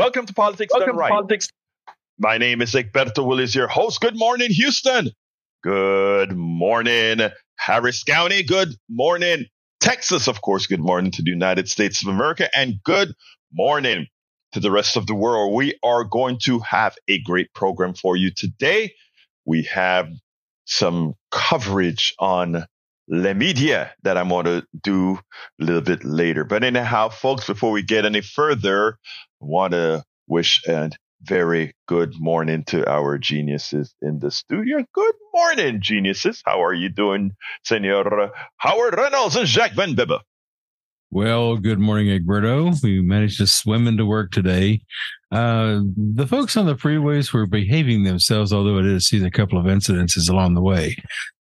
Welcome to Politics Welcome Done Right. Politics. My name is Egberto Willies, your host. Good morning, Houston. Good morning, Harris County. Good morning, Texas. Of course, good morning to the United States of America. And good morning to the rest of the world. We are going to have a great program for you today. We have some coverage on Le Media that I'm going to do a little bit later. But anyhow, folks, before we get any further, want to wish a very good morning to our geniuses in the studio. Good morning, geniuses. How are you doing, Senor Howard Reynolds and Jacques Van Bibbe? Well, good morning, Egberto. We managed to swim into work today. Uh, the folks on the freeways were behaving themselves, although I did see a couple of incidences along the way.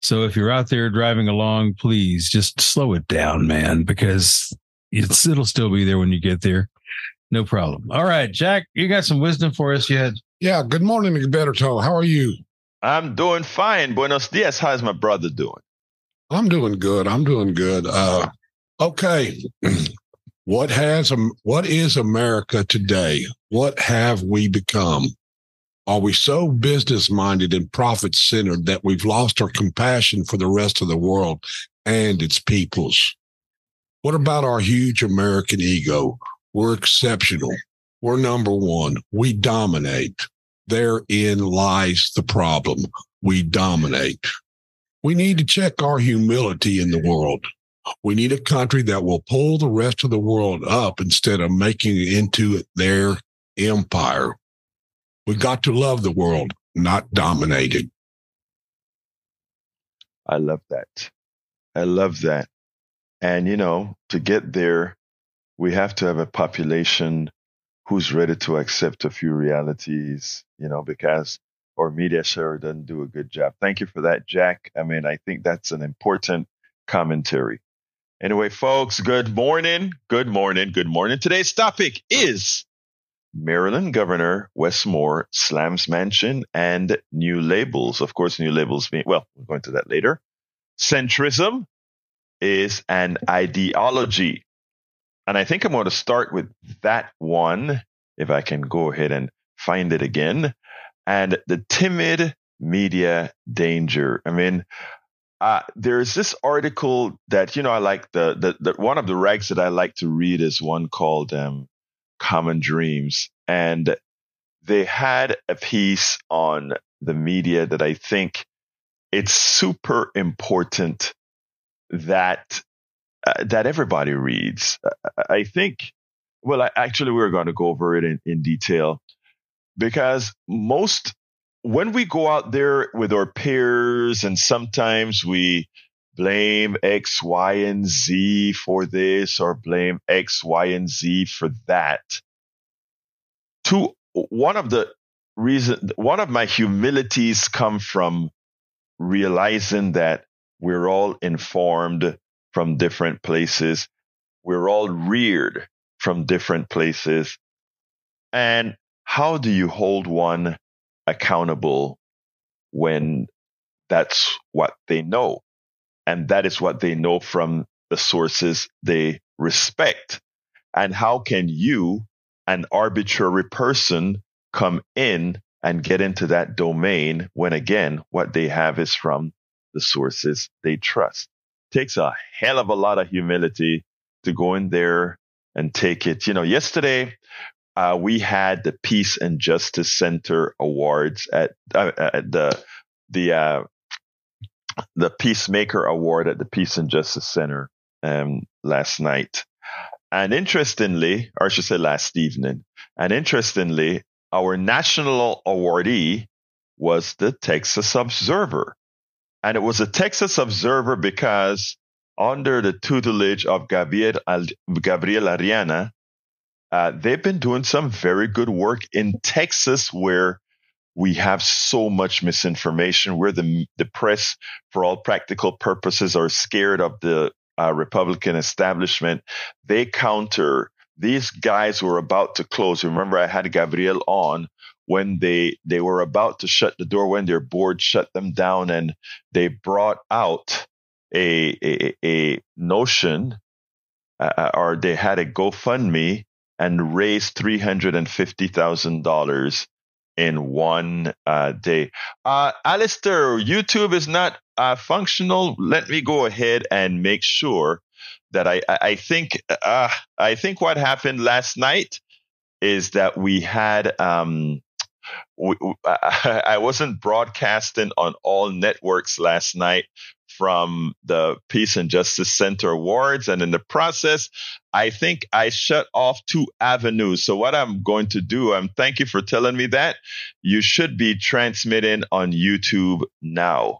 So if you're out there driving along, please just slow it down, man, because it's, it'll still be there when you get there. No problem. All right, Jack, you got some wisdom for us yet? Yeah, good morning, Egberto. How are you? I'm doing fine. Buenos dias. How's my brother doing? I'm doing good. I'm doing good. Uh, okay. what has um, what is America today? What have we become? Are we so business minded and profit centered that we've lost our compassion for the rest of the world and its peoples? What about our huge American ego? We're exceptional. We're number one. We dominate. Therein lies the problem. We dominate. We need to check our humility in the world. We need a country that will pull the rest of the world up instead of making it into their empire. We got to love the world, not dominate it. I love that. I love that. And, you know, to get there, we have to have a population who's ready to accept a few realities, you know, because our media sure doesn't do a good job. Thank you for that, Jack. I mean, I think that's an important commentary. Anyway, folks, good morning. Good morning. Good morning. Today's topic is Maryland Governor Wes Moore slams Manchin and new labels. Of course, new labels mean, well, we're going to that later. Centrism is an ideology. And I think I'm going to start with that one, if I can go ahead and find it again. And the timid media danger. I mean, uh, there's this article that, you know, I like the, the, the, one of the rags that I like to read is one called, um, Common Dreams. And they had a piece on the media that I think it's super important that uh, that everybody reads. Uh, I think, well, I, actually, we're going to go over it in, in detail because most, when we go out there with our peers and sometimes we blame X, Y, and Z for this or blame X, Y, and Z for that. To one of the reason, one of my humilities come from realizing that we're all informed from different places. We're all reared from different places. And how do you hold one accountable when that's what they know? And that is what they know from the sources they respect. And how can you, an arbitrary person, come in and get into that domain when again, what they have is from the sources they trust? Takes a hell of a lot of humility to go in there and take it. You know, yesterday uh, we had the Peace and Justice Center Awards at, uh, at the the uh, the Peacemaker Award at the Peace and Justice Center um, last night. And interestingly, or I should say last evening, and interestingly, our national awardee was the Texas Observer. And it was a Texas Observer because under the tutelage of Gabriel, Gabriel Arana, uh, they've been doing some very good work in Texas where we have so much misinformation where the, the press, for all practical purposes, are scared of the uh, Republican establishment. They counter these guys were about to close. Remember, I had Gabriel on when they they were about to shut the door when their board shut them down, and they brought out a a, a notion, uh, or they had a GoFundMe and raised $350,000 in one uh, day. Uh, Alistair, YouTube is not uh, functional. Let me go ahead and make sure that I, I, I think uh, I think what happened last night is that we had um, we, I wasn't broadcasting on all networks last night from the Peace and Justice Center Awards. And in the process, I think I shut off two avenues. So what I'm going to do, I'm um, thank you for telling me that. You should be transmitting on YouTube now.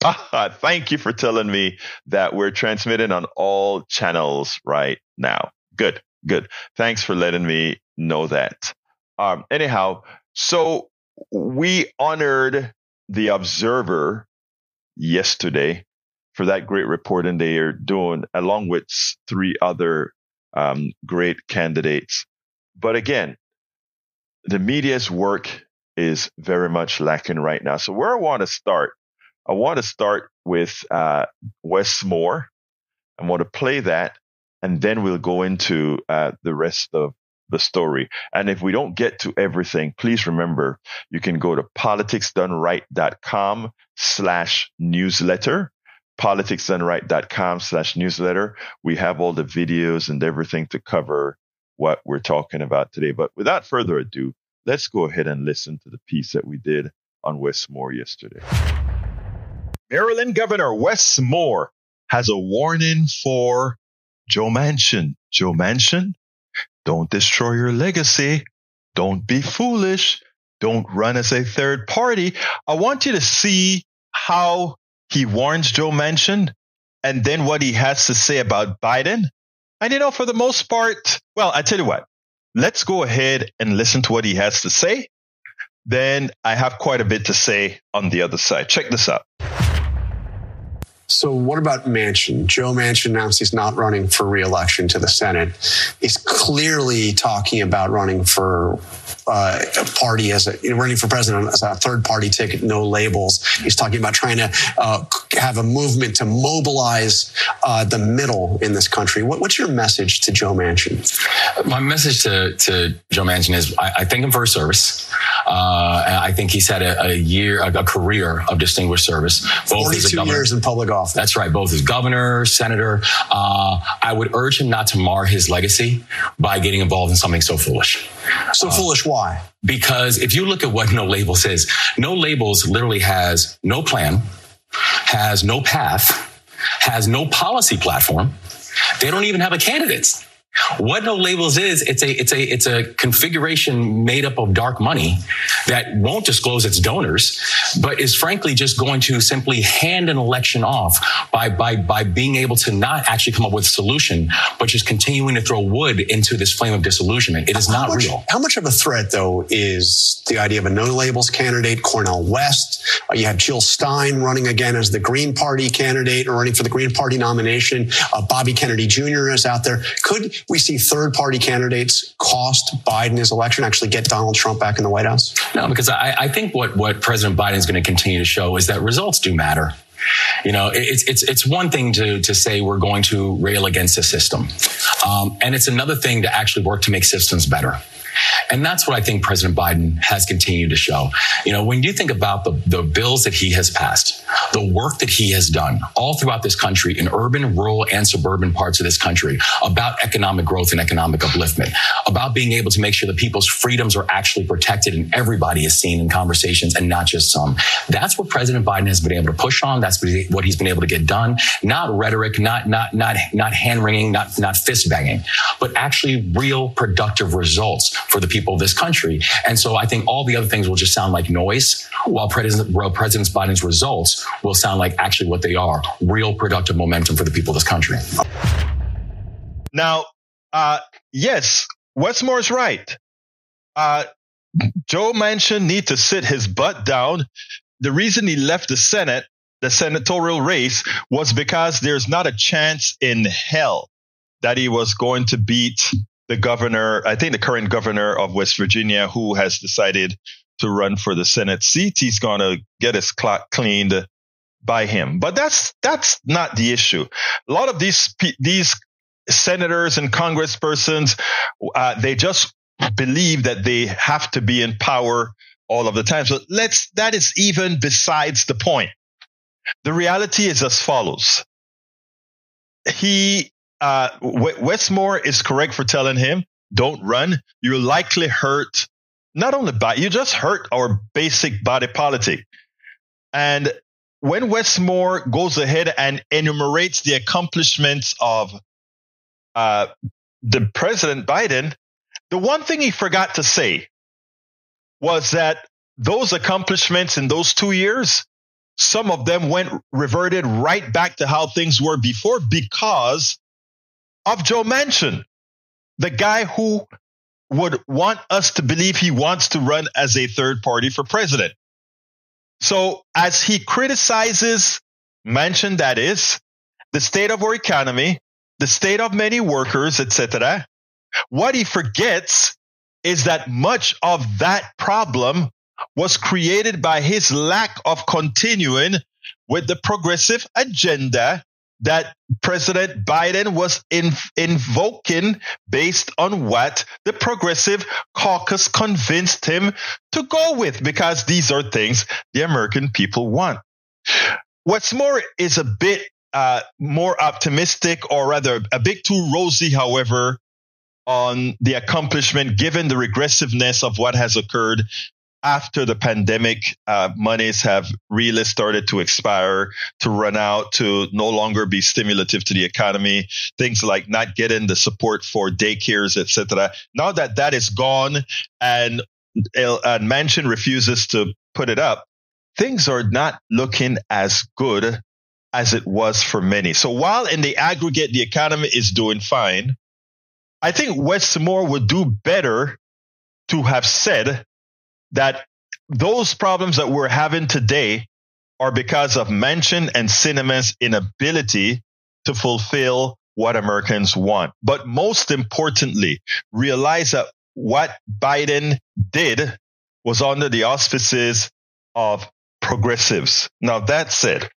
Thank you for telling me that we're transmitting on all channels right now. Good, good. Thanks for letting me know that. Um, anyhow, so we honored the Observer yesterday for that great reporting they are doing, along with three other um, great candidates. But again, the media's work is very much lacking right now. So where I want to start I want to start with uh, Wes Moore. I want to play that, and then we'll go into uh, the rest of the story. And if we don't get to everything, please remember you can go to politicsdoneright.com slash newsletter. Politicsdoneright.com slash newsletter. We have all the videos and everything to cover what we're talking about today. But without further ado, let's go ahead and listen to the piece that we did on Wes Moore yesterday. Maryland Governor Wes Moore has a warning for Joe Manchin. Joe Manchin, don't destroy your legacy. Don't be foolish. Don't run as a third party. I want you to see how he warns Joe Manchin and then what he has to say about Biden. And you know, for the most part, well, I tell you what, let's go ahead and listen to what he has to say. Then I have quite a bit to say on the other side. Check this out. So, what about Manchin? Joe Manchin announced he's not running for reelection to the Senate. He's clearly talking about running for uh, a party as a running for president as a third party ticket, no labels. He's talking about trying to uh, have a movement to mobilize uh, the middle in this country. What, what's your message to Joe Manchin? My message to, to Joe Manchin is I, I thank him for his service. Uh, I think he's had a, a year, a, a, career of distinguished service. Both 42 years in public office. That's right. Both as governor, senator. Uh, I would urge him not to mar his legacy by getting involved in something so foolish. So uh, foolish. Why? Because if you look at what No Labels is, No Labels literally has no plan, has no path, has no policy platform. They don't even have a candidate. What no labels is, it's a it's a it's a configuration made up of dark money that won't disclose its donors, but is frankly just going to simply hand an election off by by by being able to not actually come up with a solution, but just continuing to throw wood into this flame of disillusionment. It is not much, real. How much of a threat though is the idea of a no labels candidate, Cornel West? Uh, you have Jill Stein running again as the Green Party candidate or running for the Green Party nomination. Uh, Bobby Kennedy Jr. is out there. Could we see third party candidates cost Biden his election, actually get Donald Trump back in the White House? No, because I, I think what, what President Biden is going to continue to show is that results do matter. You know, it's it's it's one thing to to say we're going to rail against the system, um, and it's another thing to actually work to make systems better. And that's what I think President Biden has continued to show. You know, when you think about the, the bills that he has passed, the work that he has done all throughout this country in urban, rural, and suburban parts of this country about economic growth and economic upliftment, about being able to make sure that people's freedoms are actually protected and everybody is seen in conversations and not just some. That's what President Biden has been able to push on. That's what he's been able to get done. Not rhetoric, not, not, not, not hand wringing, not, not fist banging, but actually real productive results for the people of this country. And so I think all the other things will just sound like noise, while President, while President Biden's results will sound like actually what they are real productive momentum for the people of this country. Now, uh, yes, Wes Moore's right. Uh, Joe Manchin need to sit his butt down. The reason he left the Senate, the senatorial race, was because there's not a chance in hell that he was going to beat the governor, I think the current governor of West Virginia, who has decided to run for the Senate seat, he's going to get his clock cleaned by him. But that's that's not the issue. A lot of these these senators and congresspersons, uh, they just believe that they have to be in power all of the time. So let's, that is even besides the point. The reality is as follows. He, uh, Wes Moore is correct for telling him, don't run. You'll likely hurt not only body, you just hurt our basic body politic. And when Wes Moore goes ahead and enumerates the accomplishments of uh, the President Biden, the one thing he forgot to say was that those accomplishments in those two years, some of them went reverted right back to how things were before because of Joe Manchin, the guy who would want us to believe he wants to run as a third party for president. So as he criticizes, Manchin that is, the state of our economy, the state of many workers, etc., what he forgets is that much of that problem was created by his lack of continuing with the progressive agenda that President Biden was in, invoking based on what the progressive caucus convinced him to go with, because these are things the American people want. Wes Moore is a bit uh, more optimistic, or rather a bit too rosy, however, on the accomplishment given the regressiveness of what has occurred after the pandemic, uh, monies have really started to expire, to run out, to no longer be stimulative to the economy. Things like not getting the support for daycares, etc. Now that that is gone, and and Manchin refuses to put it up, things are not looking as good as it was for many. So while in the aggregate the economy is doing fine, I think Wes Moore would do better to have said that those problems that we're having today are because of Manchin and Sinema's inability to fulfill what Americans want. But most importantly, realize that what Biden did was under the auspices of progressives. Now that said,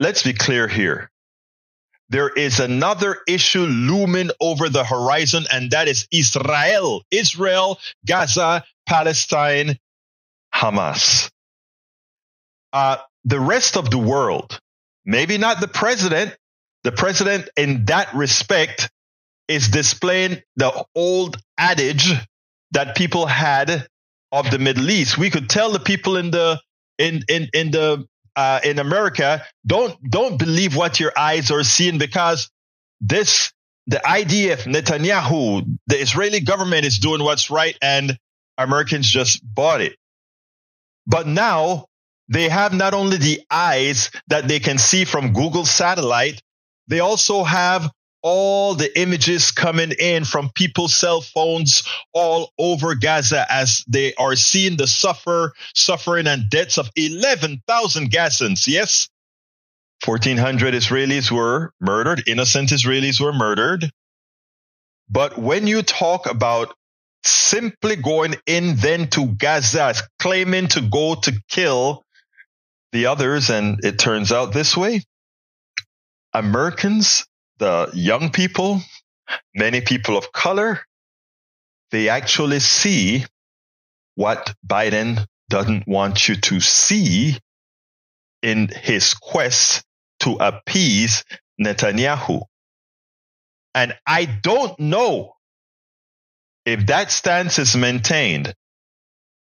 let's be clear here. There is another issue looming over the horizon, and that is Israel. Israel, Gaza, Palestine, Hamas. Uh, the rest of the world, maybe not the president, the president in that respect is displaying the old adage that people had of the Middle East. We could tell the people in the in in in the uh, in America don't don't believe what your eyes are seeing because this the IDF Netanyahu the Israeli government is doing what's right and Americans just bought it. But now they have not only the eyes that they can see from Google satellite, they also have all the images coming in from people's cell phones all over Gaza as they are seeing the suffer, suffering and deaths of 11,000 Gazans. Yes, 1,400 Israelis were murdered. Innocent Israelis were murdered. But when you talk about simply going in then to Gaza, claiming to go to kill the others. And it turns out this way. Americans, the young people, many people of color, they actually see what Biden doesn't want you to see in his quest to appease Netanyahu. And I don't know if that stance is maintained,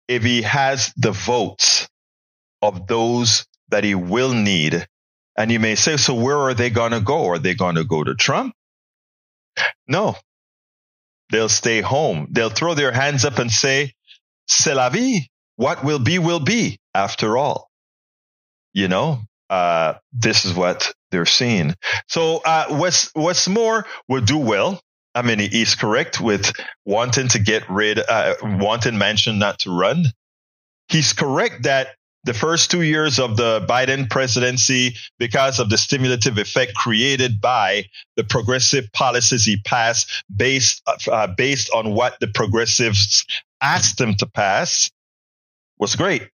if he has the votes of those that he will need, and you may say, so where are they going to go? Are they going to go to Trump? No, they'll stay home. They'll throw their hands up and say, c'est la vie. What will be, will be after all. You know, uh, this is what they're seeing. So, uh, Wes, Wes Moore would do well I mean, he's correct with wanting to get rid, uh, wanting Manchin not to run. He's correct that the first two years of the Biden presidency, because of the stimulative effect created by the progressive policies he passed based, uh, based on what the progressives asked him to pass, was great.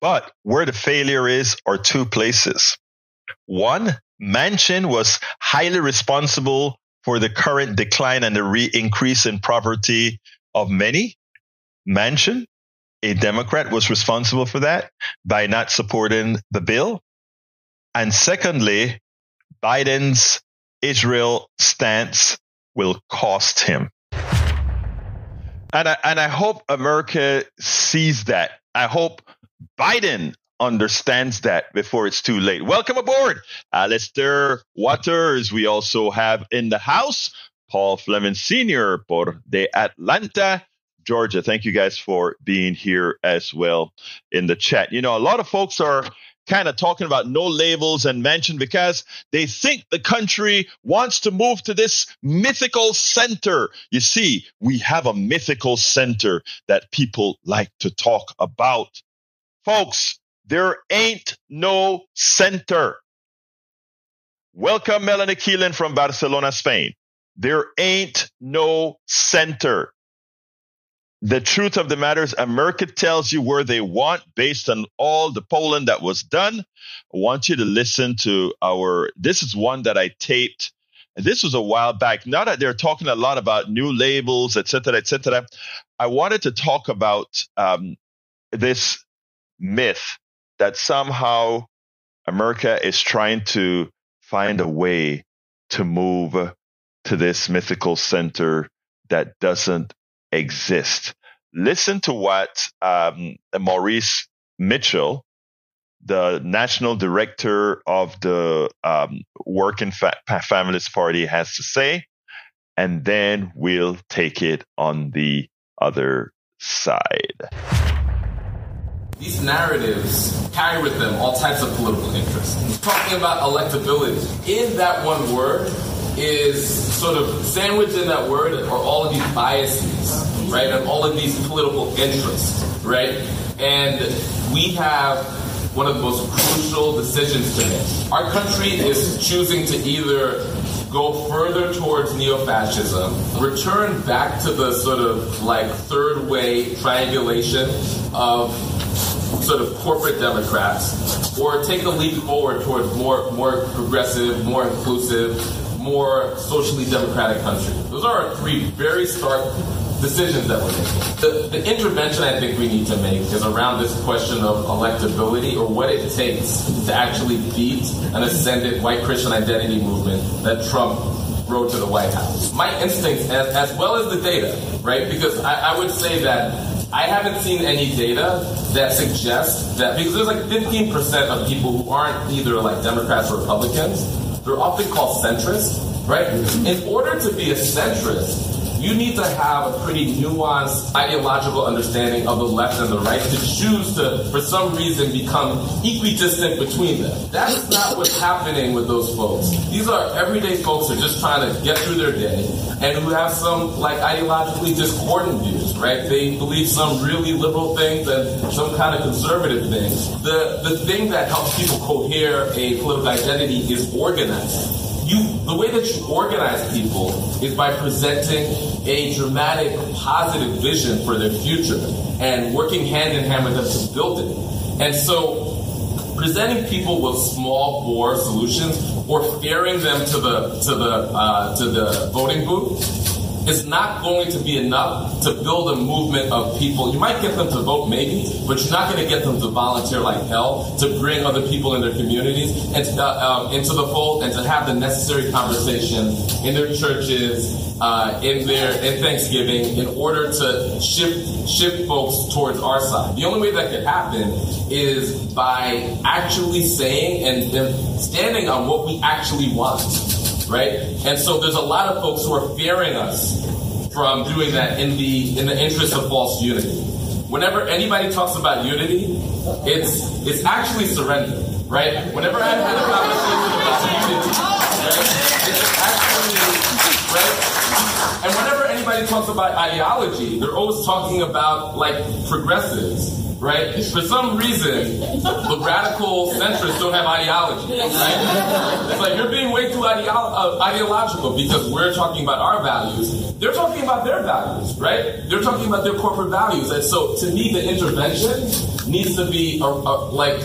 But where the failure is are two places. One, Manchin was highly responsible for the current decline and the re increase in poverty of many. Manchin, a Democrat, was responsible for that by not supporting the bill. And secondly, Biden's Israel stance will cost him. And I, and I hope America sees that. I hope Biden understands that before it's too late. Welcome aboard, Alistair Waters. We also have in the house Paul Fleming Sr. por de Atlanta, Georgia. Thank you guys for being here as well in the chat. You know, a lot of folks are kind of talking about no labels and Manchin because they think the country wants to move to this mythical center. You see, we have a mythical center that people like to talk about. Folks, there ain't no center. Welcome, Melanie Keelan from Barcelona, Spain. There ain't no center the truth of the matter is America tells you where they want based on all the polling that was done. I want you to listen to our, this is one that I taped. This was a while back. Now that they're talking a lot about new labels, et cetera, et cetera, I wanted to talk about um, this myth that somehow America is trying to find a way to move to this mythical center that doesn't exist. Listen to what um, Maurice Mitchell, the national director of the um, Working Fa- Families Party, has to say, and then we'll take it on the other side. These narratives carry with them all types of political interests. Talking about electability, in that one word is sort of sandwiched in that word are all of these biases right? And all of these political interests, right? And we have one of the most crucial decisions to make. Our country is choosing to either go further towards neo-fascism, return back to the sort of like third way triangulation of sort of corporate Democrats, or take a leap forward towards more more progressive, more inclusive, more socially democratic country. Those are our three very stark decisions that we're making. The, the intervention I think we need to make is around this question of electability or what it takes to actually beat an ascendant white Christian identity movement that Trump rode to the White House. My instincts, as, as well as the data, right? Because I, I would say that I haven't seen any data that suggests that because there's like 15% of people who aren't either like Democrats or Republicans, they're often called centrists, right? In order to be a centrist, you need to have a pretty nuanced ideological understanding of the left and the right to choose to, for some reason, become equidistant between them. That's not what's happening with those folks. These are everyday folks who are just trying to get through their day and who have some like ideologically discordant views, right? They believe some really liberal things and some kind of conservative things. The the thing that helps people cohere a political identity is organizing you the way that you organize people is by presenting a dramatic positive vision for their future and working hand in hand with them to build it. And so presenting people with small bore solutions or fearing them to the to the uh, to the voting booth is not going to be enough to build a movement of people. You might get them to vote, maybe, but you're not going to get them to volunteer like hell to bring other people in their communities and uh, um, into the fold and to have the necessary conversation in their churches, uh, in their in Thanksgiving, in order to shift shift folks towards our side. The only way that could happen is by actually saying and, and standing on what we actually want right? And so there's a lot of folks who are fearing us from doing that in the in the interest of false unity. Whenever anybody talks about unity, it's it's actually surrender, right? Whenever I've had a conversation about unity, right, it's actually right. And whenever anybody talks about ideology, they're always talking about like progressives right? For some reason, the radical centrists don't have ideology, right? It's like you're being way too ideo- uh, ideological because we're talking about our values. They're talking about their values, right? They're talking about their corporate values. And so to me, the intervention needs to be a, a, like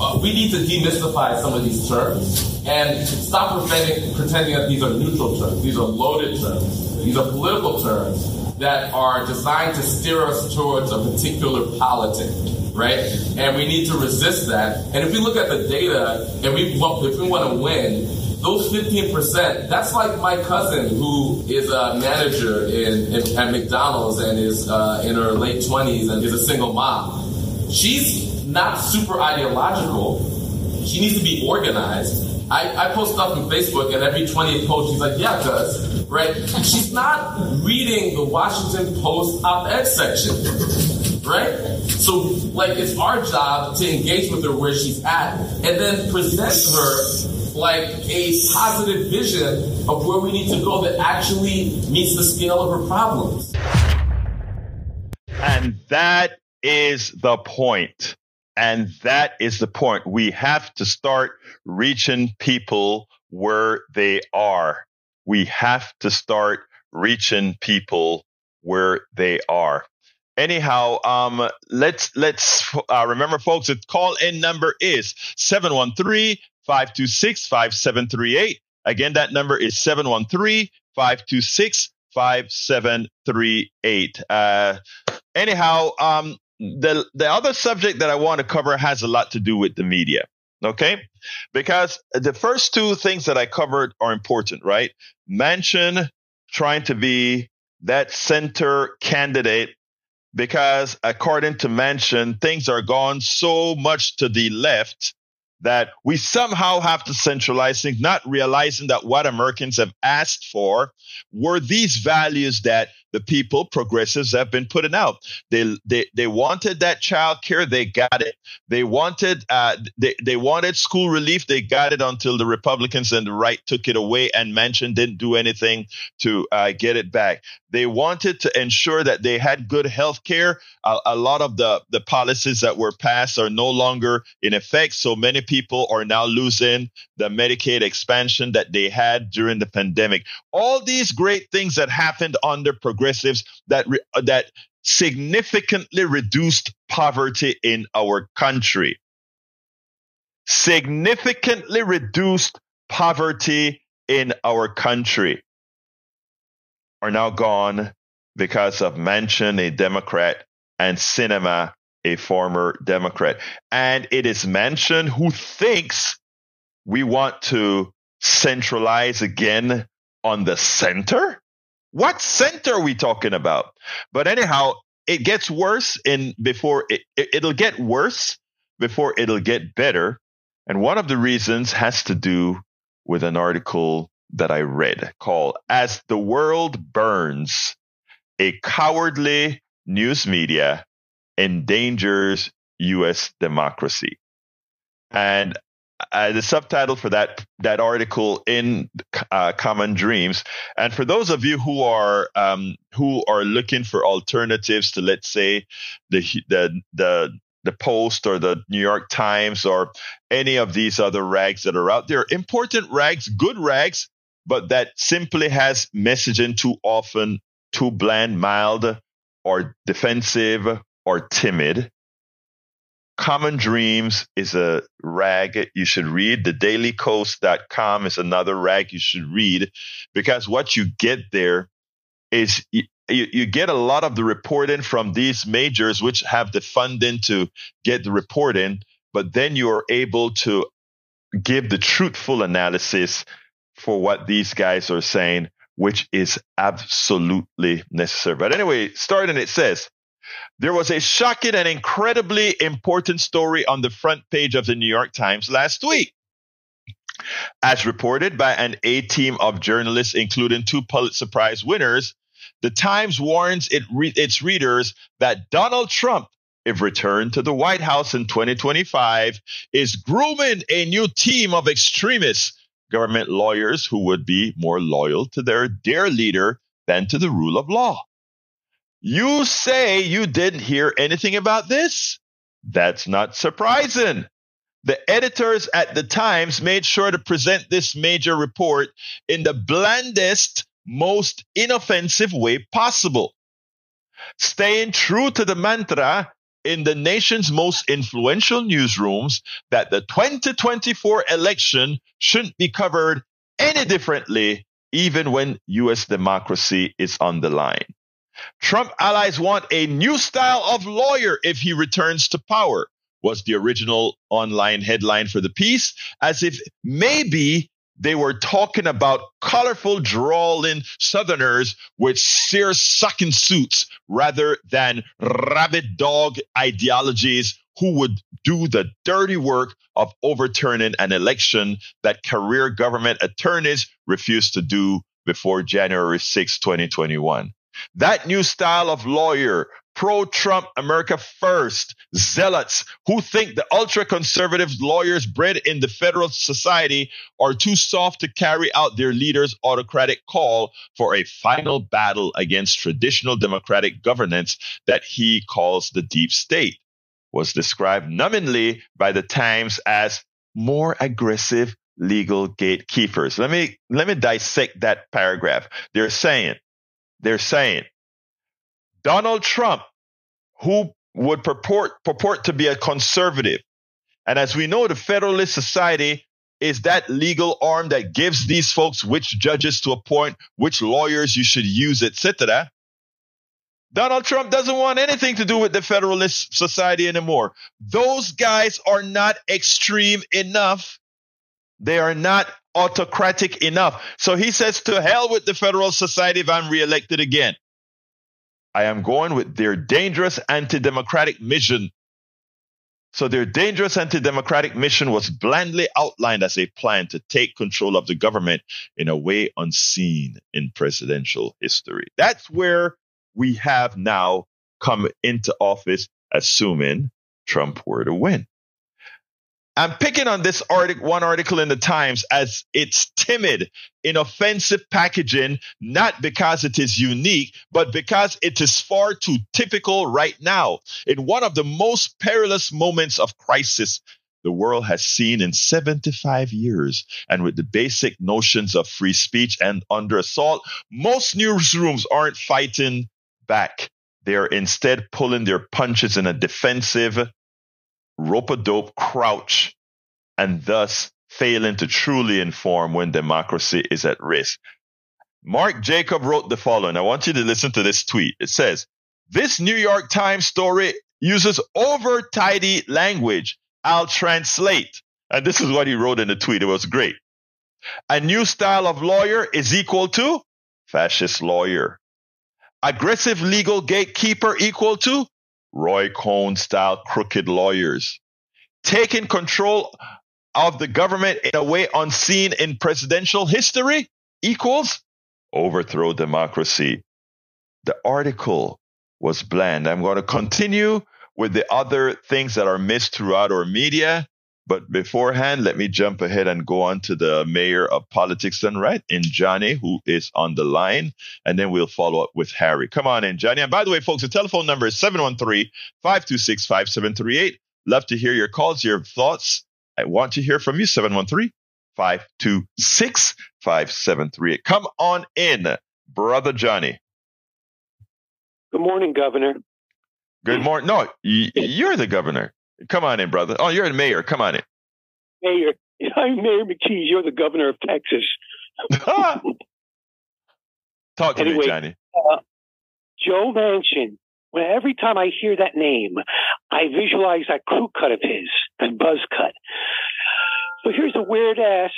uh, we need to demystify some of these terms and stop pretending, pretending that these are neutral terms. These are loaded terms. These are political terms that are designed to steer us towards a particular politic, right? And we need to resist that. And if we look at the data and we if we want to win, those 15%, that's like my cousin who is a manager in, in at McDonald's and is uh, in her late 20s and is a single mom. She's not super ideological. She needs to be organized. I, I post stuff on Facebook, and every 20th post, she's like, yeah, cuz, right? She's not reading the Washington Post op ed section, right? So, like, it's our job to engage with her where she's at and then present her like a positive vision of where we need to go that actually meets the scale of her problems. And that is the point. And that is the point. We have to start reaching people where they are. We have to start reaching people where they are. Anyhow, um, let's let's uh, remember, folks. The call in number is 713 526 5738. Again, that number is 713 526 5738. Uh, anyhow, um, the, the other subject that I want to cover has a lot to do with the media. Okay. Because the first two things that I covered are important, right? Manchin trying to be that center candidate because according to Manchin, things are gone so much to the left that we somehow have to centralize things, not realizing that what Americans have asked for were these values that the people, progressives, have been putting out. They they they wanted that child care, they got it. They wanted uh, they they wanted school relief, they got it until the Republicans and the right took it away and Manchin didn't do anything to uh, get it back. They wanted to ensure that they had good health care. A, a lot of the the policies that were passed are no longer in effect, so many people are now losing the Medicaid expansion that they had during the pandemic. All these great things that happened under progressives that re- uh, that significantly reduced poverty in our country. Significantly reduced poverty in our country are now gone because of Manchin, a Democrat, and Sinema, a former Democrat. And it is Manchin who thinks we want to centralize again on the center. What center are we talking about? But anyhow, it gets worse in before it, it, will get worse before it'll get better. And one of the reasons has to do with an article that I read called As the World Burns, a Cowardly News Media Endangers U.S. Democracy. And uh, the subtitle for that that article in uh, Common Dreams. And for those of you who are um, who are looking for alternatives to, let's say, the the the the Post or the New York Times or any of these other rags that are out there, important rags, good rags, but that simply has messaging too often too bland, mild, or defensive or timid. Common Dreams is a rag you should read. The dailykos.com is another rag you should read because what you get there is you, you, get a lot of the reporting from these majors, which have the funding to get the reporting, but then you are able to give the truthful analysis for what these guys are saying, which is absolutely necessary. But anyway, starting it says, there was a shocking and incredibly important story on the front page of the New York Times last week. As reported by an A team of journalists, including two Pulitzer Prize winners, the Times warns it re- its readers that Donald Trump, if returned to the White House in 2025, is grooming a new team of extremists, government lawyers who would be more loyal to their dear leader than to the rule of law. You say you didn't hear anything about this? That's not surprising. The editors at the Times made sure to present this major report in the blandest, most inoffensive way possible. Staying true to the mantra, in the nation's most influential newsrooms that the 2024 election shouldn't be covered any differently, even when U.S. democracy is on the line. Trump allies want a new style of lawyer if he returns to power, was the original online headline for the piece, as if maybe they were talking about colorful, drawling Southerners with sear sucking suits rather than rabid dog ideologies who would do the dirty work of overturning an election that career government attorneys refused to do before January 6, 2021. That new style of lawyer, pro Trump America first, zealots who think the ultra conservative lawyers bred in the Federal Society are too soft to carry out their leader's autocratic call for a final battle against traditional democratic governance that he calls the deep state, was described numbingly by the Times as more aggressive legal gatekeepers. Let me let me dissect that paragraph. They're saying they're saying Donald Trump, who would purport purport to be a conservative, and as we know, the Federalist Society is that legal arm that gives these folks which judges to appoint, which lawyers you should use, etc. Donald Trump doesn't want anything to do with the Federalist Society anymore. Those guys are not extreme enough. They are not autocratic enough. So he says, to hell with the Federal Society if I'm reelected again. I am going with their dangerous anti democratic mission. So, their dangerous anti democratic mission was blandly outlined as a plan to take control of the government in a way unseen in presidential history. That's where we have now come into office, assuming Trump were to win. I'm picking on this article, one article in the Times as it's timid, inoffensive packaging, not because it is unique, but because it is far too typical right now. In one of the most perilous moments of crisis the world has seen in 75 years, and with the basic notions of free speech and under assault, most newsrooms aren't fighting back. They're instead pulling their punches in a defensive, rope a dope crouch and thus failing to truly inform when democracy is at risk. Mark Jacob wrote the following. I want you to listen to this tweet. It says, This New York Times story uses over tidy language. I'll translate. And this is what he wrote in the tweet. It was great. A new style of lawyer is equal to fascist lawyer. Aggressive legal gatekeeper equal to Roy Cohn style crooked lawyers. Taking control of the government in a way unseen in presidential history equals overthrow democracy. The article was bland. I'm going to continue with the other things that are missed throughout our media. But beforehand, let me jump ahead and go on to the mayor of politics and right in Johnny, who is on the line. And then we'll follow up with Harry. Come on in, Johnny. And by the way, folks, the telephone number is 713 526 5738. Love to hear your calls, your thoughts. I want to hear from you. 713 526 5738. Come on in, Brother Johnny. Good morning, Governor. Good morning. No, you're the governor. Come on in, brother. Oh, you're the mayor. Come on in. Mayor. I'm Mayor McCheese. You're the governor of Texas. Talk to anyway, me, Johnny. Uh, Joe Manchin. When every time I hear that name, I visualize that crew cut of his, that buzz cut. So here's a weird ass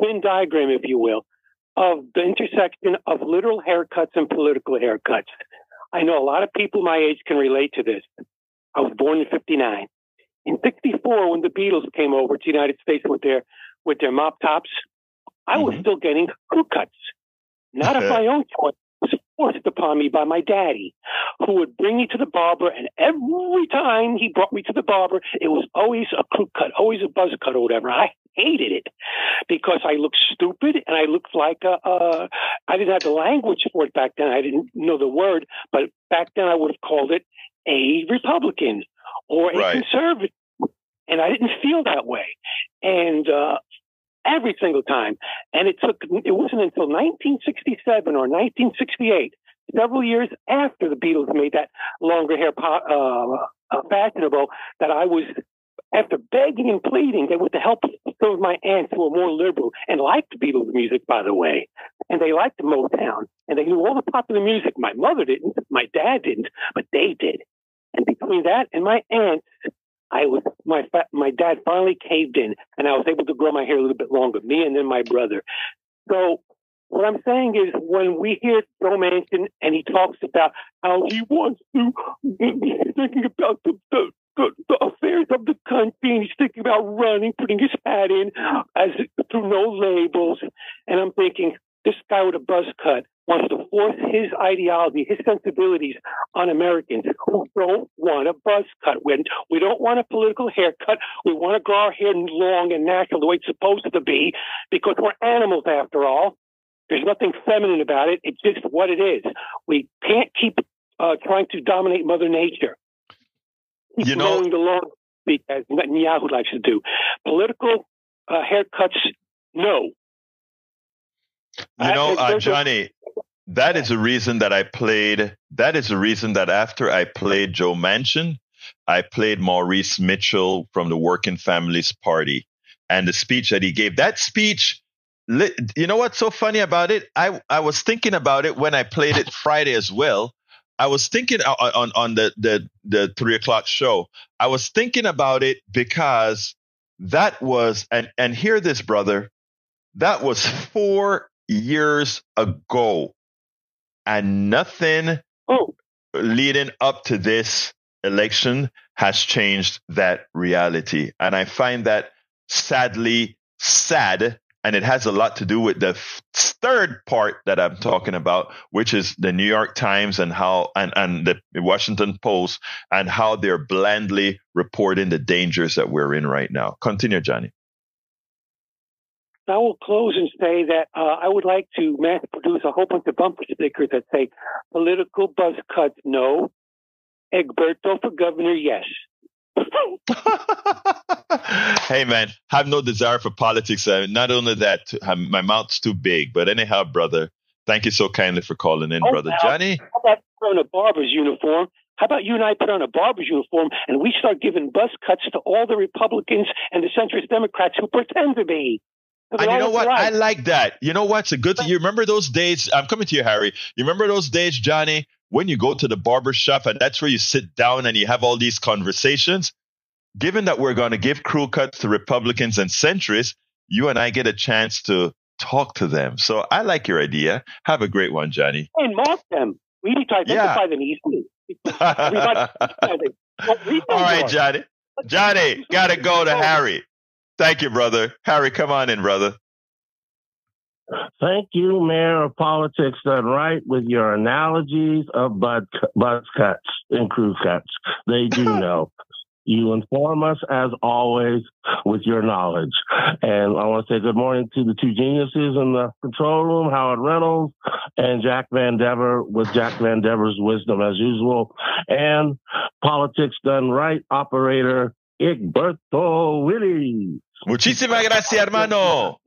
Venn diagram, if you will, of the intersection of literal haircuts and political haircuts. I know a lot of people my age can relate to this. I was born in 59. In 64, when the Beatles came over to the United States with their, with their mop tops, I was mm-hmm. still getting crew cuts. Not of my own choice, It was forced upon me by my daddy, who would bring me to the barber. And every time he brought me to the barber, it was always a crew cut, always a buzz cut or whatever. I hated it because I looked stupid and I looked like a, uh, didn't have the language for it back then. I didn't know the word, but back then I would have called it a Republican or a right. conservative. And I didn't feel that way. And uh, every single time. And it took, it wasn't until 1967 or 1968, several years after the Beatles made that longer hair po- uh, uh, fashionable that I was after begging and pleading, they with the help of some of my aunts who were more liberal and liked Beatles music, by the way, and they liked the Motown, and they knew all the popular music. My mother didn't, my dad didn't, but they did. And between that and my aunt, I was my my dad finally caved in, and I was able to grow my hair a little bit longer. Me and then my brother. So what I'm saying is, when we hear Joe Manchin and he talks about how he wants to, thinking about the, the the, the, affairs of the country, and he's thinking about running, putting his hat in as through no labels. And I'm thinking, this guy with a buzz cut wants to force his ideology, his sensibilities on Americans who don't want a buzz cut. When we don't want a political haircut, we want to grow our hair long and natural the way it's supposed to be, because we're animals after all. There's nothing feminine about it. It's just what it is. We can't keep uh, trying to dominate Mother Nature you know, the law as Netanyahu likes to do. Political uh, haircuts, no. You know, uh, Johnny, that is the reason that I played. That is the reason that after I played Joe Manchin, I played Maurice Mitchell from the Working Families Party and the speech that he gave. That speech, you know what's so funny about it? I, I was thinking about it when I played it Friday as well. I was thinking uh, on on the the the three o'clock show. I was thinking about it because that was and and hear this, brother. That was four years ago, and nothing oh. leading up to this election has changed that reality. And I find that sadly sad and it has a lot to do with the f- third part that I'm talking about, which is the New York Times and how and, and the Washington Post and how they're blandly reporting the dangers that we're in right now. Continue, Johnny. I will close and say that uh, I would like to mass produce a whole bunch of bumper stickers that say political buzz cuts no, Egberto for governor yes. hey man, have no desire for politics. Uh, not only that, my mouth's too big. But anyhow, brother, thank you so kindly for calling in, oh, brother Johnny. How about put on a barber's uniform? How about you and I put on a barber's uniform and we start giving buzz cuts to all the Republicans and the centrist Democrats who pretend to be? And you know what? Right. I like that. You know what's a good thing? You remember those days? I'm coming to you, Harry. You remember those days, Johnny, when you go to the barber shop and that's where you sit down and you have all these conversations? given that we're going to give crew cuts to Republicans and centrists, you and I get a chance to talk to them. So I like your idea. Have a great one, Johnny. And mark them. We need to identify yeah. them easily. All right, Johnny. Johnny, gotta go to Harry. Thank you, brother. Harry, come on in, brother. Thank you, Mayor of Politics Done Right, with your analogies of buzz, buzz cuts and crew cuts. They do know. You inform us as always with your knowledge. And I want to say good morning to the two geniuses in the control room, Howard Reynolds and Jack Van Dever with Jack Van Dever's wisdom as usual. And politics done right operator Egberto Willies. Muchísimas gracias, hermano.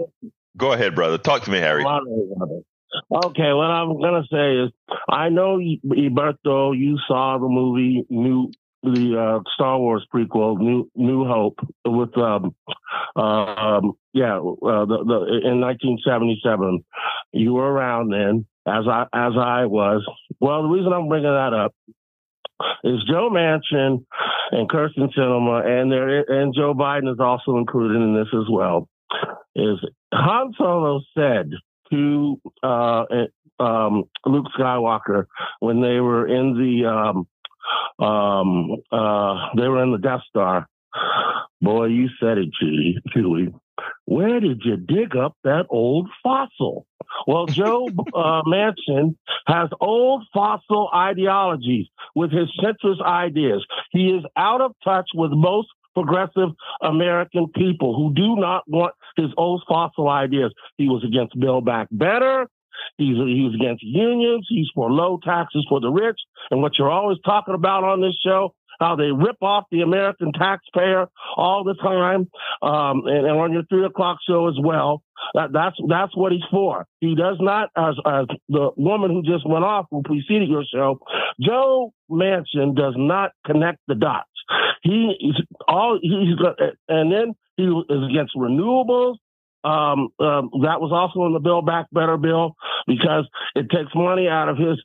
Go ahead, brother. Talk to me, Harry. Okay, what I'm gonna say is, I know Egberto, you saw the movie New the uh, Star Wars prequel, New New Hope, with um, um, yeah, uh, the, the in 1977. You were around then, as I as I was. Well, the reason I'm bringing that up is Joe Manchin and Kyrsten Sinema, and there and Joe Biden is also included in this as well. Is Han Solo said to uh, um, Luke Skywalker when they were in the um, um, uh, they were in the Death Star. Boy, you said it, Chewie. Where did you dig up that old fossil? Well, Joe uh, Manchin has old fossil ideologies with his centrist ideas. He is out of touch with most progressive American people who do not want his old fossil ideas. He was against Build Back Better. He's he was against unions. He's for low taxes for the rich. And what you're always talking about on this show, how they rip off the American taxpayer all the time, um, and, and, on your three o'clock show as well. That, that's that's what he's for. He does not, as as the woman who just went off who preceded your show, Joe Manchin does not connect the dots. He all he's got, and then he is against renewables. Um, um, that was also in the Build Back Better bill because it takes money out of his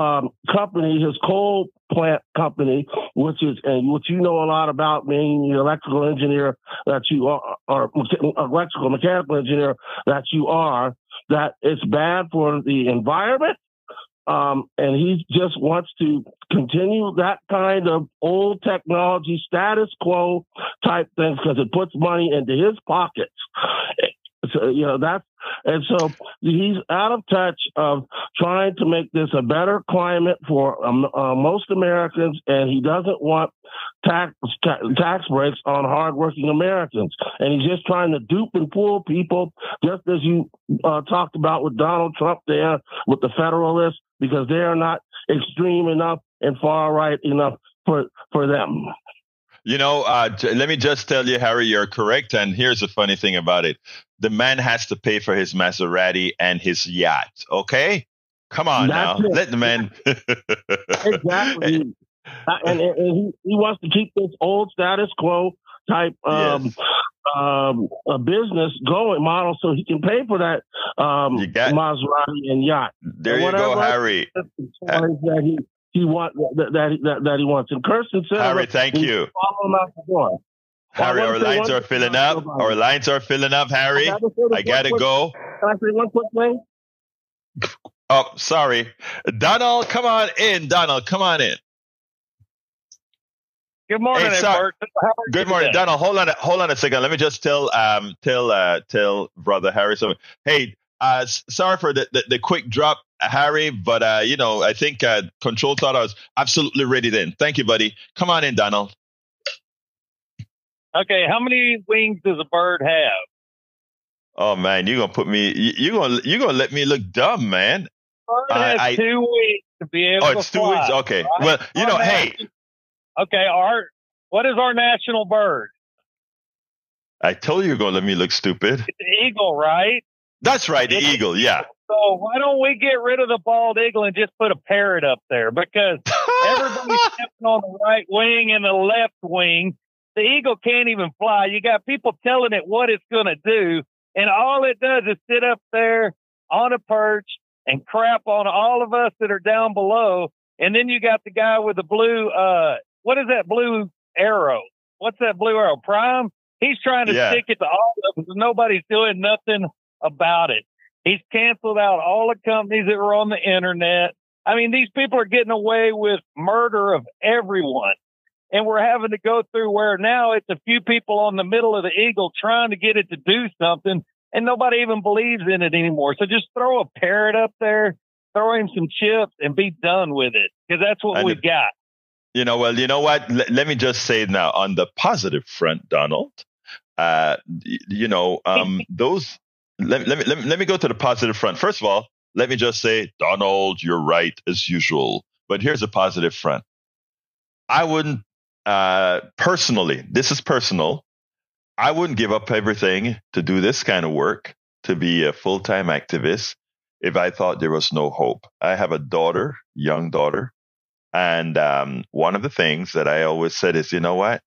um, company, his coal plant company, which is and which you know a lot about being the electrical engineer that you are, or electrical mechanical engineer that you are. That it's bad for the environment um, and he just wants to continue that kind of old technology, status quo type thing because it puts money into his pockets. So, you know, that's, and so he's out of touch of trying to make this a better climate for um, uh, most Americans, and he doesn't want tax tax breaks on hardworking Americans, and he's just trying to dupe and fool people, just as you uh, talked about with Donald Trump there with the Federalists, because they are not extreme enough and far right enough for for them. You know, uh, let me just tell you, Harry, you're correct. And here's the funny thing about it the man has to pay for his Maserati and his yacht. Okay? Come on That's now. It. Let the man. exactly. Uh, and, and, he, he wants to keep this old status quo type um, yes. um, a business going model so he can pay for that um, got, Maserati and yacht. There and you go, Harry. That he, he want that, that, that he wants. And Kyrsten said, Harry, thank you. Follow him out the door. Harry, our lines are filling up. Our lines are filling up, Harry. I gotta go. Can I say one quick thing? Oh, sorry. Donald, come on in. Donald, come on in. Good morning, hey, sorry. Good morning? Donald. Hold on, hold on a second. Let me just tell, um, tell, uh, tell brother Harry something. Hey, uh, sorry for the, the, the quick drop, Harry, but uh, you know, I think uh, Control thought I was absolutely ready then. Thank you, buddy. Come on in, Donald. Okay, how many wings does a bird have? Oh man, you're gonna put me. You, are gonna you're gonna let me look dumb, man. Bird has I, two wings to be able. Oh, it's two fly, wings. Okay. Right? Well, you our know, hey. Okay, our what is our national bird? I told you you're gonna let me look stupid. It's the eagle, right? That's right, the eagle. Yeah. So why don't we get rid of the bald eagle and just put a parrot up there? Because everybody's stepping on the right wing and the left wing the eagle can't even fly. You got people telling it what it's going to do, and all it does is sit up there on a perch and crap on all of us that are down below. And then you got the guy with the blue, uh, what is that blue arrow? What's that blue arrow? Prime? He's trying to yeah. stick it to all of us. Nobody's doing nothing about it. He's canceled out all the companies that were on the internet. I mean, these people are getting away with murder of everyone and we're having to go through where now it's a few people on the middle of the eagle trying to get it to do something and nobody even believes in it anymore. So just throw a parrot up there, throw him some chips and be done with it because that's what we've got. You know, well, you know what? L- let me just say now on the positive front, Donald, uh, you know, um, those, let, let, me, let, let me go to the positive front. First of all, let me just say, Donald, you're right as usual. But here's a positive front. I wouldn't uh, personally, this is personal. I wouldn't give up everything to do this kind of work, to be a full time activist, if I thought there was no hope. I have a daughter, young daughter. And um, one of the things that I always said is, you know what?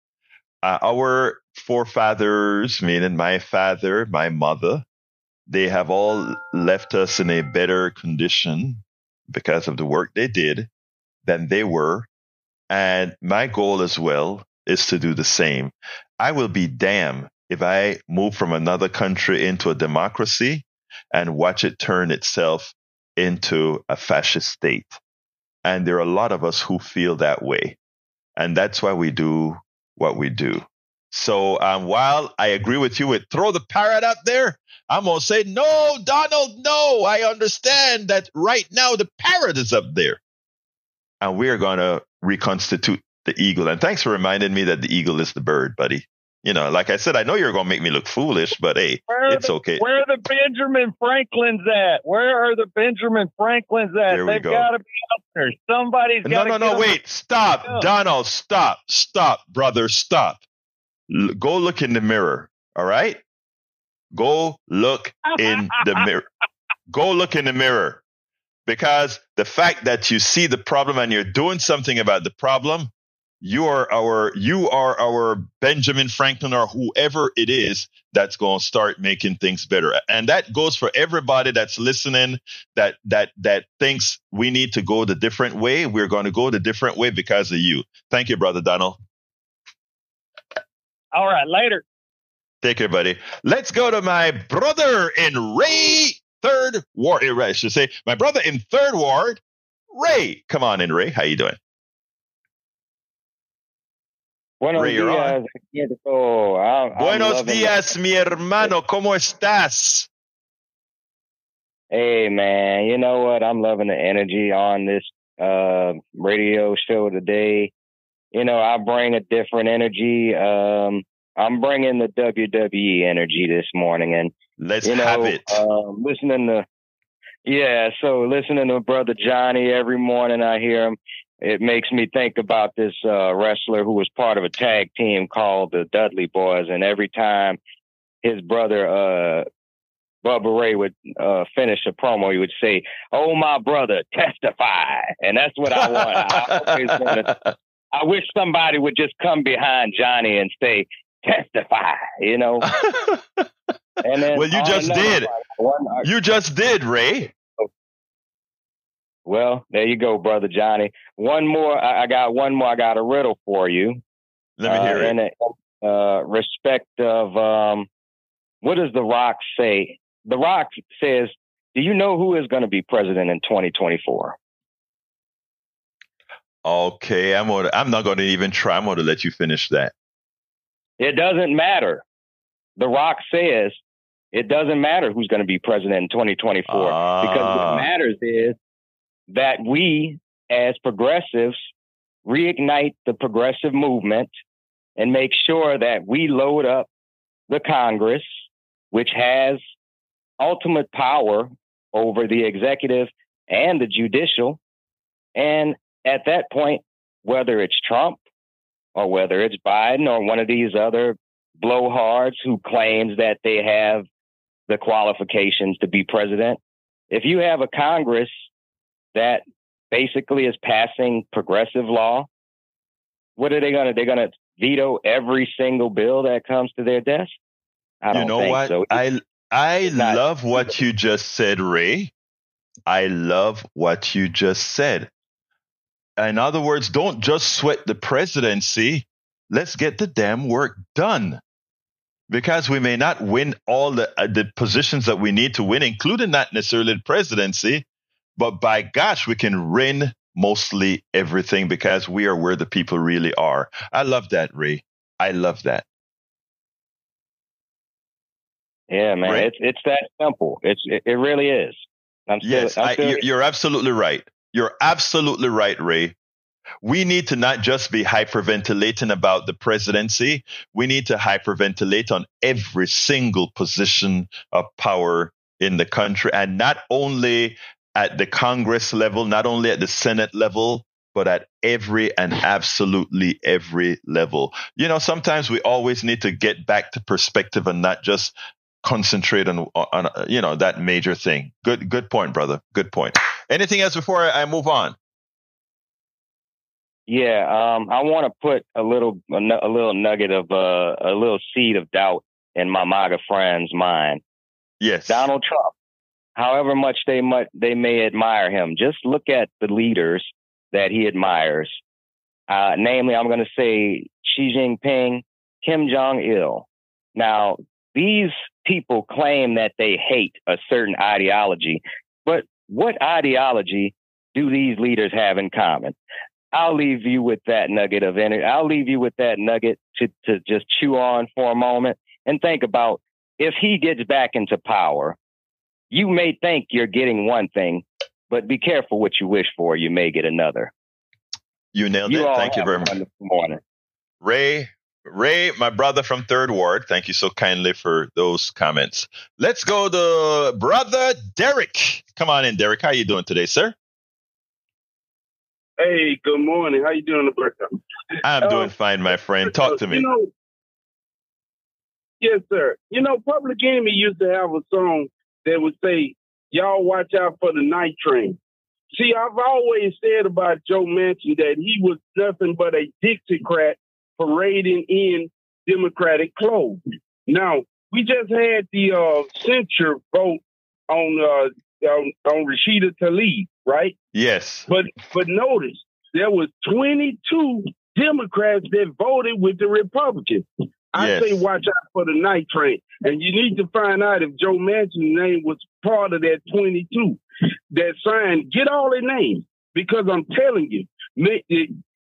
Uh, our forefathers, meaning my father, my mother, they have all left us in a better condition because of the work they did than they were and my goal as well is to do the same. I will be damned if I move from another country into a democracy and watch it turn itself into a fascist state. And there are a lot of us who feel that way. And that's why we do what we do. So um, while I agree with you with throw the parrot up there, I'm going to say, no, Donald, no. I understand that right now the parrot is up there. And we're going to reconstitute the eagle. And thanks for reminding me that the eagle is the bird, buddy. You know, like I said, I know you're going to make me look foolish, but hey, it's the, okay. Where are the Benjamin Franklins at? Where are the Benjamin Franklins at? There They've got to be up there. Somebody's got to. No, no, no. Wait, stop, Donald. Stop, stop, brother. Stop. L- go look in the mirror. All right. Go look in the mirror. Go look in the mirror because the fact that you see the problem and you're doing something about the problem, you are our you are our Benjamin Franklin or whoever it is that's going to start making things better. And that goes for everybody that's listening that that that thinks we need to go the different way. We're going to go the different way because of you. Thank you, brother Donald. All right, later. Take care, buddy. Let's go to my brother in Ray Third Ward. I should say my brother in Third Ward, Ray. Come on in, Ray. How you doing? Buenos Ray, you're on. días. Oh, I'm, I'm Buenos loving dias, mi hermano. ¿Cómo estás? Hey, man, you know what? I'm loving the energy on this uh, radio show today. You know, I bring a different energy. Um, I'm bringing the WWE energy this morning, and Let's you know, have it. Um, listening to, yeah, so listening to Brother Johnny every morning, I hear him. It makes me think about this uh, wrestler who was part of a tag team called the Dudley Boyz, and every time his brother uh, Bubba Ray would uh, finish a promo, he would say, "Oh, my brother, testify," and that's what I want. I always wanna I wish somebody would just come behind Johnny and say, testify, you know. And then well, you just did. You just did, Ray. well, there you go, brother Johnny. One more. I, I got one more. I got a riddle for you. Let me uh, hear it. In uh, respect of um, what does The Rock say? The Rock says, "Do you know who is going to be president in 2024?" Okay, I'm gonna, I'm not going to even try. I'm going to let you finish that. It doesn't matter. The Rock says it doesn't matter who's going to be president in 2024 because Ah. what matters is that we as progressives reignite the progressive movement and make sure that we load up the Congress, which has ultimate power over the executive and the judicial. And at that point, whether it's Trump or whether it's Biden or one of these other blowhards who claims that they have the qualifications to be president, if you have a Congress that basically is passing progressive law, what are they going to? They're going to veto every single bill that comes to their desk. I don't you know what? so. I I love what you just said, Ray. I love what you just said. In other words, don't just sweat the presidency. Let's get the damn work done. Because we may not win all the uh, the positions that we need to win, including not necessarily the presidency, but by gosh, we can win mostly everything because we are where the people really are. I love that, Ray. I love that. yeah, man, Right. it's it's that simple. It's it, it really is. I'm still, Yes, I'm I, you're, you're absolutely right. You're absolutely right, Ray. We need to not just be hyperventilating about the presidency. We need to hyperventilate on every single position of power in the country and not only at the Congress level, not only at the Senate level, but at every and absolutely every level. You know, sometimes we always need to get back to perspective and not just concentrate on, on you know that major thing. Good, good point, brother. Good point. Anything else before I, I move on? Yeah, um, I want to put a little a, little nugget of uh, a little seed of doubt in my MAGA friends' mind. Yes, Donald Trump, however much they much they may admire him, just look at the leaders that he admires. Uh, namely, I'm going to say Xi Jinping, Kim Jong Il. Now, these people claim that they hate a certain ideology, what ideology do these leaders have in common? I'll leave you with that nugget of energy. I'll leave you with that nugget to, to just chew on for a moment and think about if he gets back into power, you may think you're getting one thing, but be careful what you wish for. You may get another. you nailed You it. Thank you very much, morning. Ray. Ray, my brother from Third Ward. Thank you so kindly for those comments. Let's go to brother Derek. Come on in, Derek. How you doing today, sir? Hey, good morning. How you doing, Alberto? I'm Uh, doing fine, my friend. Talk to You me. know, yes, sir. You know, Public Enemy used to have a song that would say, "Y'all watch out for the night train." See, I've always said about Joe Manchin that he was nothing but a Dixiecrat parading in Democratic clothes. Now, we just had the uh, censure vote on uh, on, on Rashida Tlaib, right? Yes. But but notice there was 22 Democrats that voted with the Republicans. I Yes. say watch out for the night train, and you need to find out if Joe Manchin's name was part of that 22 that signed. Get all their names because I'm telling you,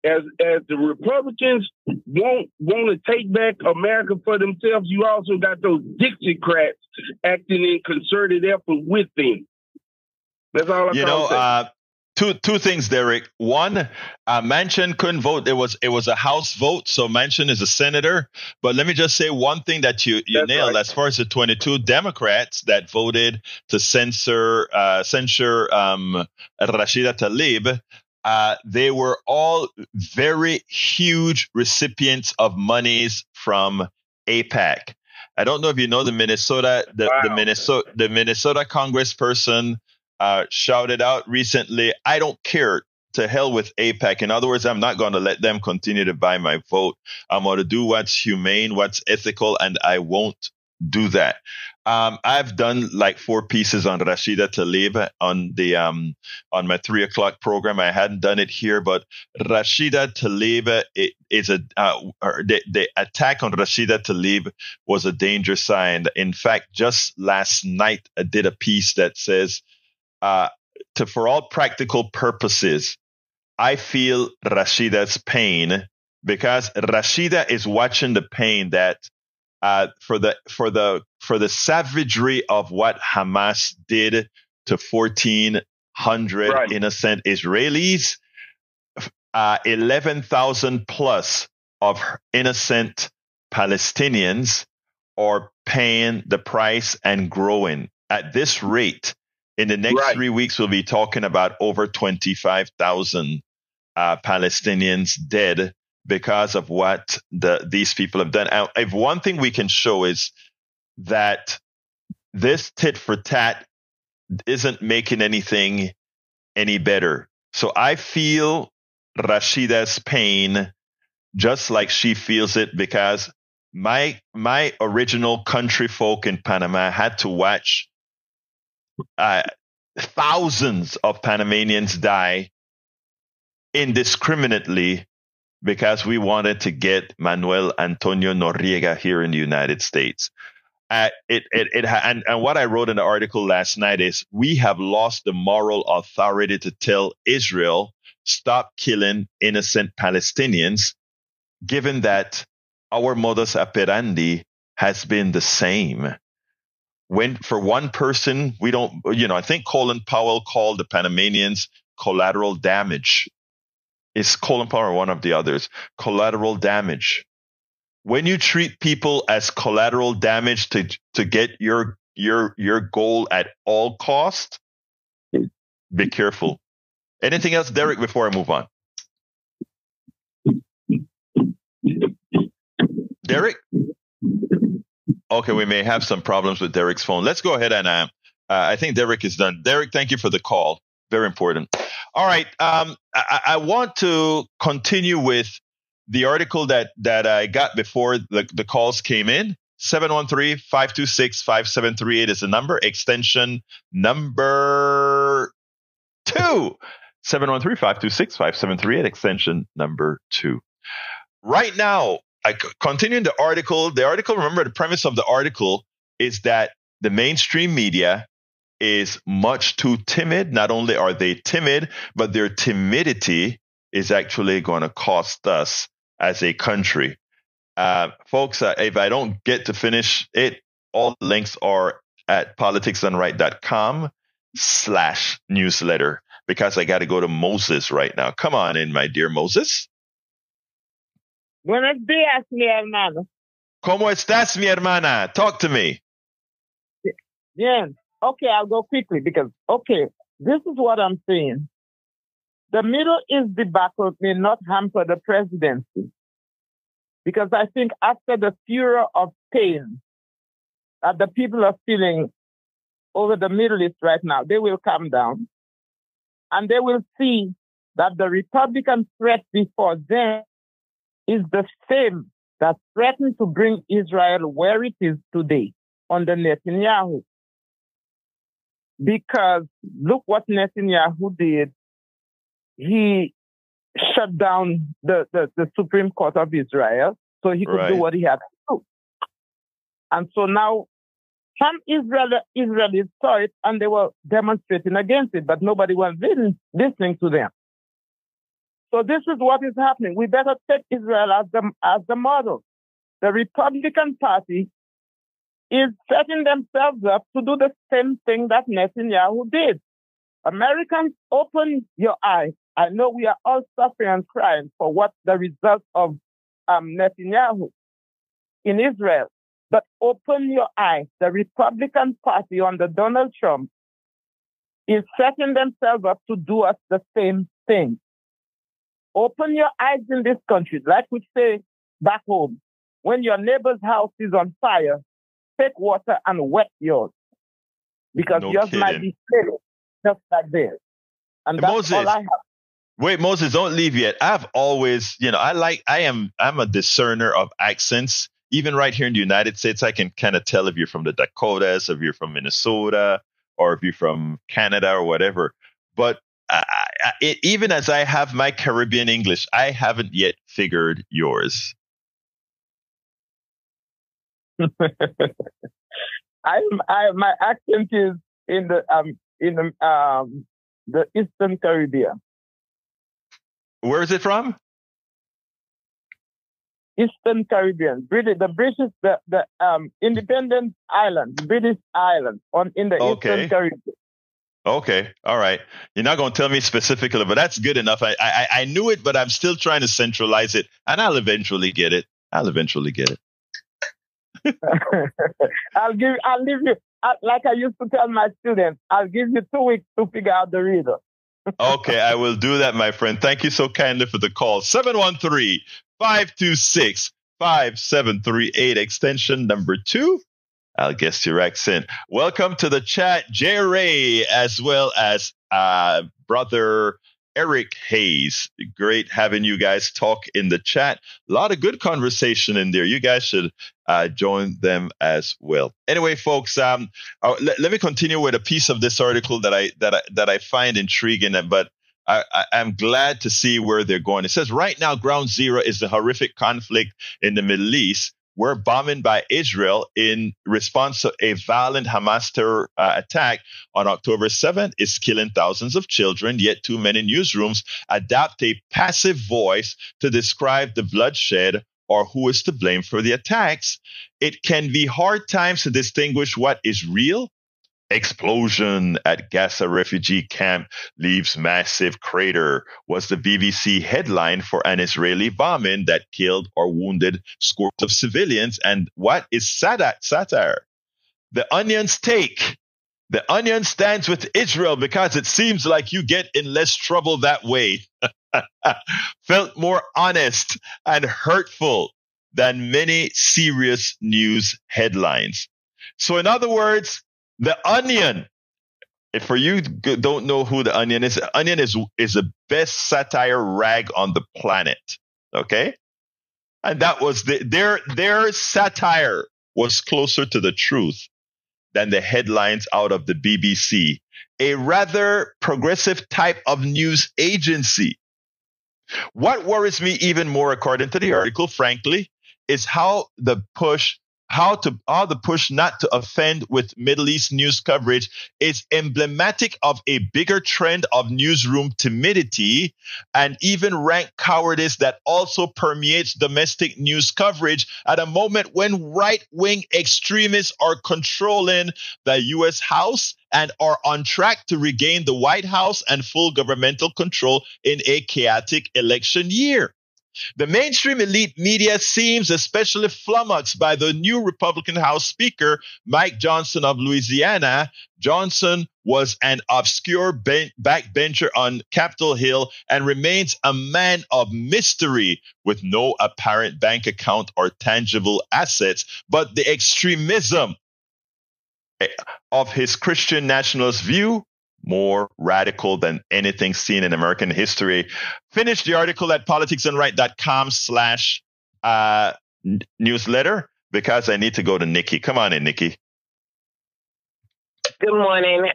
as as the Republicans won't want to take back America for themselves, you also got those Dixiecrats acting in concerted effort with them. That's all I'm you know, uh, two two things, Derek. One, uh, Manchin couldn't vote. It was it was a House vote, so Manchin is a senator. But let me just say one thing that you you That's nailed right. as far as the 22 Democrats that voted to censor uh, censure um, Rashida Tlaib. Uh, they were all very huge recipients of monies from AIPAC. I don't know if you know the Minnesota the, the Minnesota the Minnesota congressperson uh, shouted out recently, I don't care. To hell with AIPAC. In other words, I'm not going to let them continue to buy my vote. I'm going to do what's humane, what's ethical, and I won't do that. Um, I've done like four pieces on Rashida Tlaib on the um, on my three o'clock program. I hadn't done it here, but Rashida Tlaib is a uh, the, the attack on Rashida Tlaib was a danger sign. In fact, just last night I did a piece that says, uh, to for all practical purposes, I feel Rashida's pain because Rashida is watching the pain that uh, for the for the for the savagery of what Hamas did to 1,400 Right. innocent Israelis, uh, 11,000 plus of innocent Palestinians are paying the price and growing at this rate. In the next Right. three weeks, we'll be talking about over 25,000 uh, Palestinians dead because of what the these people have done. And if one thing we can show is that this tit for tat isn't making anything any better. So I feel Rashida's pain just like she feels it because my my original country folk in Panama had to watch uh, thousands of Panamanians die indiscriminately because we wanted to get Manuel Antonio Noriega here in the United States. Uh, it, it, it, ha- and, and what I wrote in the article last night is we have lost the moral authority to tell Israel stop killing innocent Palestinians, given that our modus operandi has been the same. When for one person, we don't, you know, I think Colin Powell called the Panamanians collateral damage. Is Colin Powell one of the others? Collateral damage. When you treat people as collateral damage to to get your your your goal at all cost, be careful. Anything else, Derek, before I move on? Derek? Okay, we may have some problems with Derek's phone. Let's go ahead and uh, uh, I think Derek is done. Derek, thank you for the call. Very important. All right. Um, I, I want to continue with the article that, that I got before the, the calls came in. 713-526-5738 is the number. Extension number two. 713-526-5738, extension number two. Right now, I continuing the article. The article, remember the premise of the article is that the mainstream media is much too timid. Not only are they timid, but their timidity is actually going to cost us as a country. Uh, folks, uh, if I don't get to finish it, all links are at politicsdoneright.com slash newsletter because I got to go to Moses right now. Come on in, my dear Moses. Buenos días, mi hermano. ¿Cómo estás, mi hermana? Talk to me. Bien. Okay, I'll go quickly because, okay, this is what I'm saying. The Middle East debacle may not hamper the presidency because I think after the furor of pain that the people are feeling over the Middle East right now, they will calm down. and they will see that the Republican threat before them is the same that threatened to bring Israel where it is today under Netanyahu. Because look what Netanyahu did. He shut down the, the, the Supreme Court of Israel so he could Right. do what he had to do. And so now some Israel, Israelis saw it and they were demonstrating against it, but nobody was listening, listening to them. So this is what is happening. We better take Israel as the, as the model. The Republican Party is setting themselves up to do the same thing that Netanyahu did. Americans, open your eyes. I know we are all suffering and crying for what the result of um, Netanyahu in Israel. But open your eyes. The Republican Party under Donald Trump is setting themselves up to do us the same thing. Open your eyes in this country, like we say back home. When your neighbor's house is on fire, take water and wet yours. Because No yours might be filled just like theirs. And Hey, that's Moses. all I have. Wait, Moses, don't leave yet. I've always, you know, I like, I am, I'm a discerner of accents. Even right here in the United States, I can kind of tell if you're from the Dakotas, if you're from Minnesota, or if you're from Canada or whatever. But I, I, it, even as I have my Caribbean English, I haven't yet figured yours. I, I, my accent is in the um in the um the Eastern Caribbean. Where is it from? Eastern Caribbean, British, the British, the, the um, independent island, British island on in the Okay. Eastern Caribbean. Okay, all right. You're not going to tell me specifically, but that's good enough. I, I I knew it, but I'm still trying to centralize it, and I'll eventually get it. I'll eventually get it. I'll give, I'll leave you, I, like I used to tell my students, I'll give you two weeks to figure out the riddle. Okay, I will do that, my friend. Thank you so kindly for the call. 713 526 5738, extension number two. I'll guess your accent. Welcome to the chat, Jay Ray, as well as uh, brother Eric Hayes. Great having you guys talk in the chat. A lot of good conversation in there. You guys should uh, join them as well. Anyway, folks, um, uh, let, let me continue with a piece of this article that I that I that I find intriguing, but I, I'm glad to see where they're going. It says right now, ground zero is the horrific conflict in the Middle East. Where bombing by Israel in response to a violent Hamas terror uh, attack on October 7th is killing thousands of children, yet too many newsrooms adopt a passive voice to describe the bloodshed or who is to blame for the attacks. It can be hard times to distinguish what is real. Explosion at Gaza refugee camp leaves massive crater was the BBC headline for an Israeli bombing that killed or wounded scores of civilians. And what is sat- satire? The Onion's take. The Onion stands with Israel because it seems like you get in less trouble that way. Felt more honest and hurtful than many serious news headlines. So, in other words, the Onion. If for you don't know who the Onion is, the Onion is is the best satire rag on the planet. Okay, and that was the, their their satire was closer to the truth than the headlines out of the BBC, a rather progressive type of news agency. What worries me even more, according to the article, frankly, is how the push, how to, how the push not to offend with Middle East news coverage is emblematic of a bigger trend of newsroom timidity and even rank cowardice that also permeates domestic news coverage at a moment when right wing extremists are controlling the U.S. House and are on track to regain the White House and full governmental control in a chaotic election year. The mainstream elite media seems especially flummoxed by the new Republican House Speaker, Mike Johnson of Louisiana. Johnson was an obscure ben- backbencher on Capitol Hill and remains a man of mystery with no apparent bank account or tangible assets. But the extremism of his Christian nationalist view more radical than anything seen in American history. Finish the article at politicsdoneright.com slash uh, newsletter because I need to go to Nikki. Come on in, Nikki. Good morning.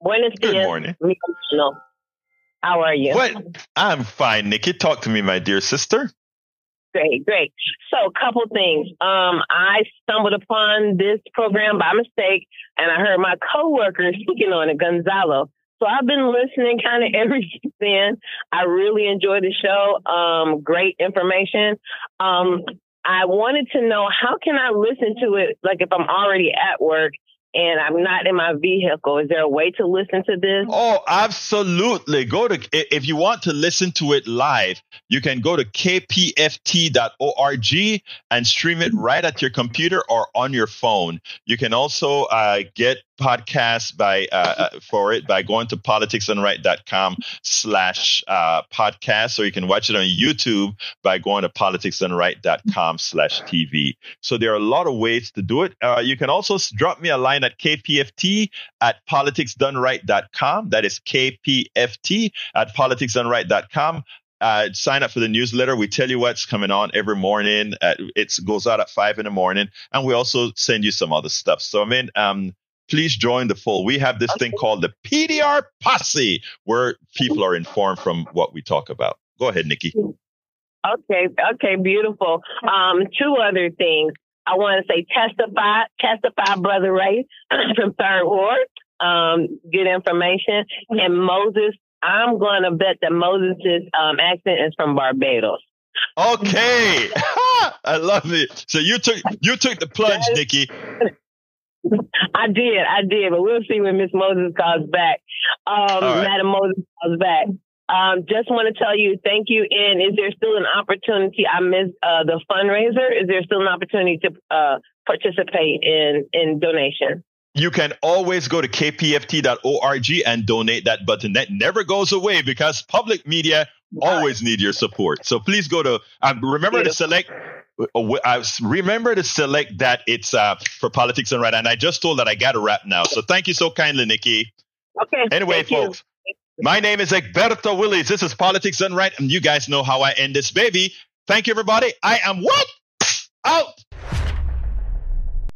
Buenos Good dias. morning. How are you? What? I'm fine, Nikki. Talk to me, my dear sister. Great, great. So, a couple things. Um, I stumbled upon this program by mistake, and I heard my coworker speaking on it, Gonzalo. So I've been listening kind of ever since then. I really enjoy the show. Um, great information. Um, I wanted to know how can I listen to it, like if I'm already at work and I'm not in my vehicle. Is there a way to listen to this? Oh, absolutely. Go to, if you want to listen to it live, you can go to kpft.org and stream it right at your computer or on your phone. You can also uh, get podcasts by uh, uh, for it by going to politicsdoneright.com slash uh, podcast, or you can watch it on YouTube by going to politicsdoneright.com slash TV. So there are a lot of ways to do it. Uh, you can also drop me a line at kpft at politicsdoneright.com. That is kpft at politicsdoneright.com. Uh, sign up for the newsletter. We tell you what's coming on every morning. Uh, it goes out at five in the morning, and we also send you some other stuff. So, I mean, um, please join the full. We have this thing called the PDR Posse, where people are informed from what we talk about. Go ahead, Nikki. Okay, okay, beautiful. Um, two other things. I want to say testify, testify, brother Ray from Third Ward. Um, good information. And Moses, I'm going to bet that Moses' um, accent is from Barbados. Okay, I love it. So you took you took the plunge, Nikki. I did, I did, but we'll see when Miss Moses calls back. Um, right. Madam Moses calls back. Um, just want to tell you thank you. And is there still an opportunity? I missed uh, the fundraiser. Is there still an opportunity to uh, participate in in donation? You can always go to kpft.org and donate that button. That never goes away because public media always need your support. So please go to um, remember to select. Uh, uh, remember to select that it's uh, for Politics Done Right. And I just told that I got to wrap now. So thank you so kindly, Nikki. Okay. Anyway, thank you. folks, my name is Egberto Willies. This is Politics Done Right, and you guys know how I end this baby. Thank you, everybody. I am what? Out.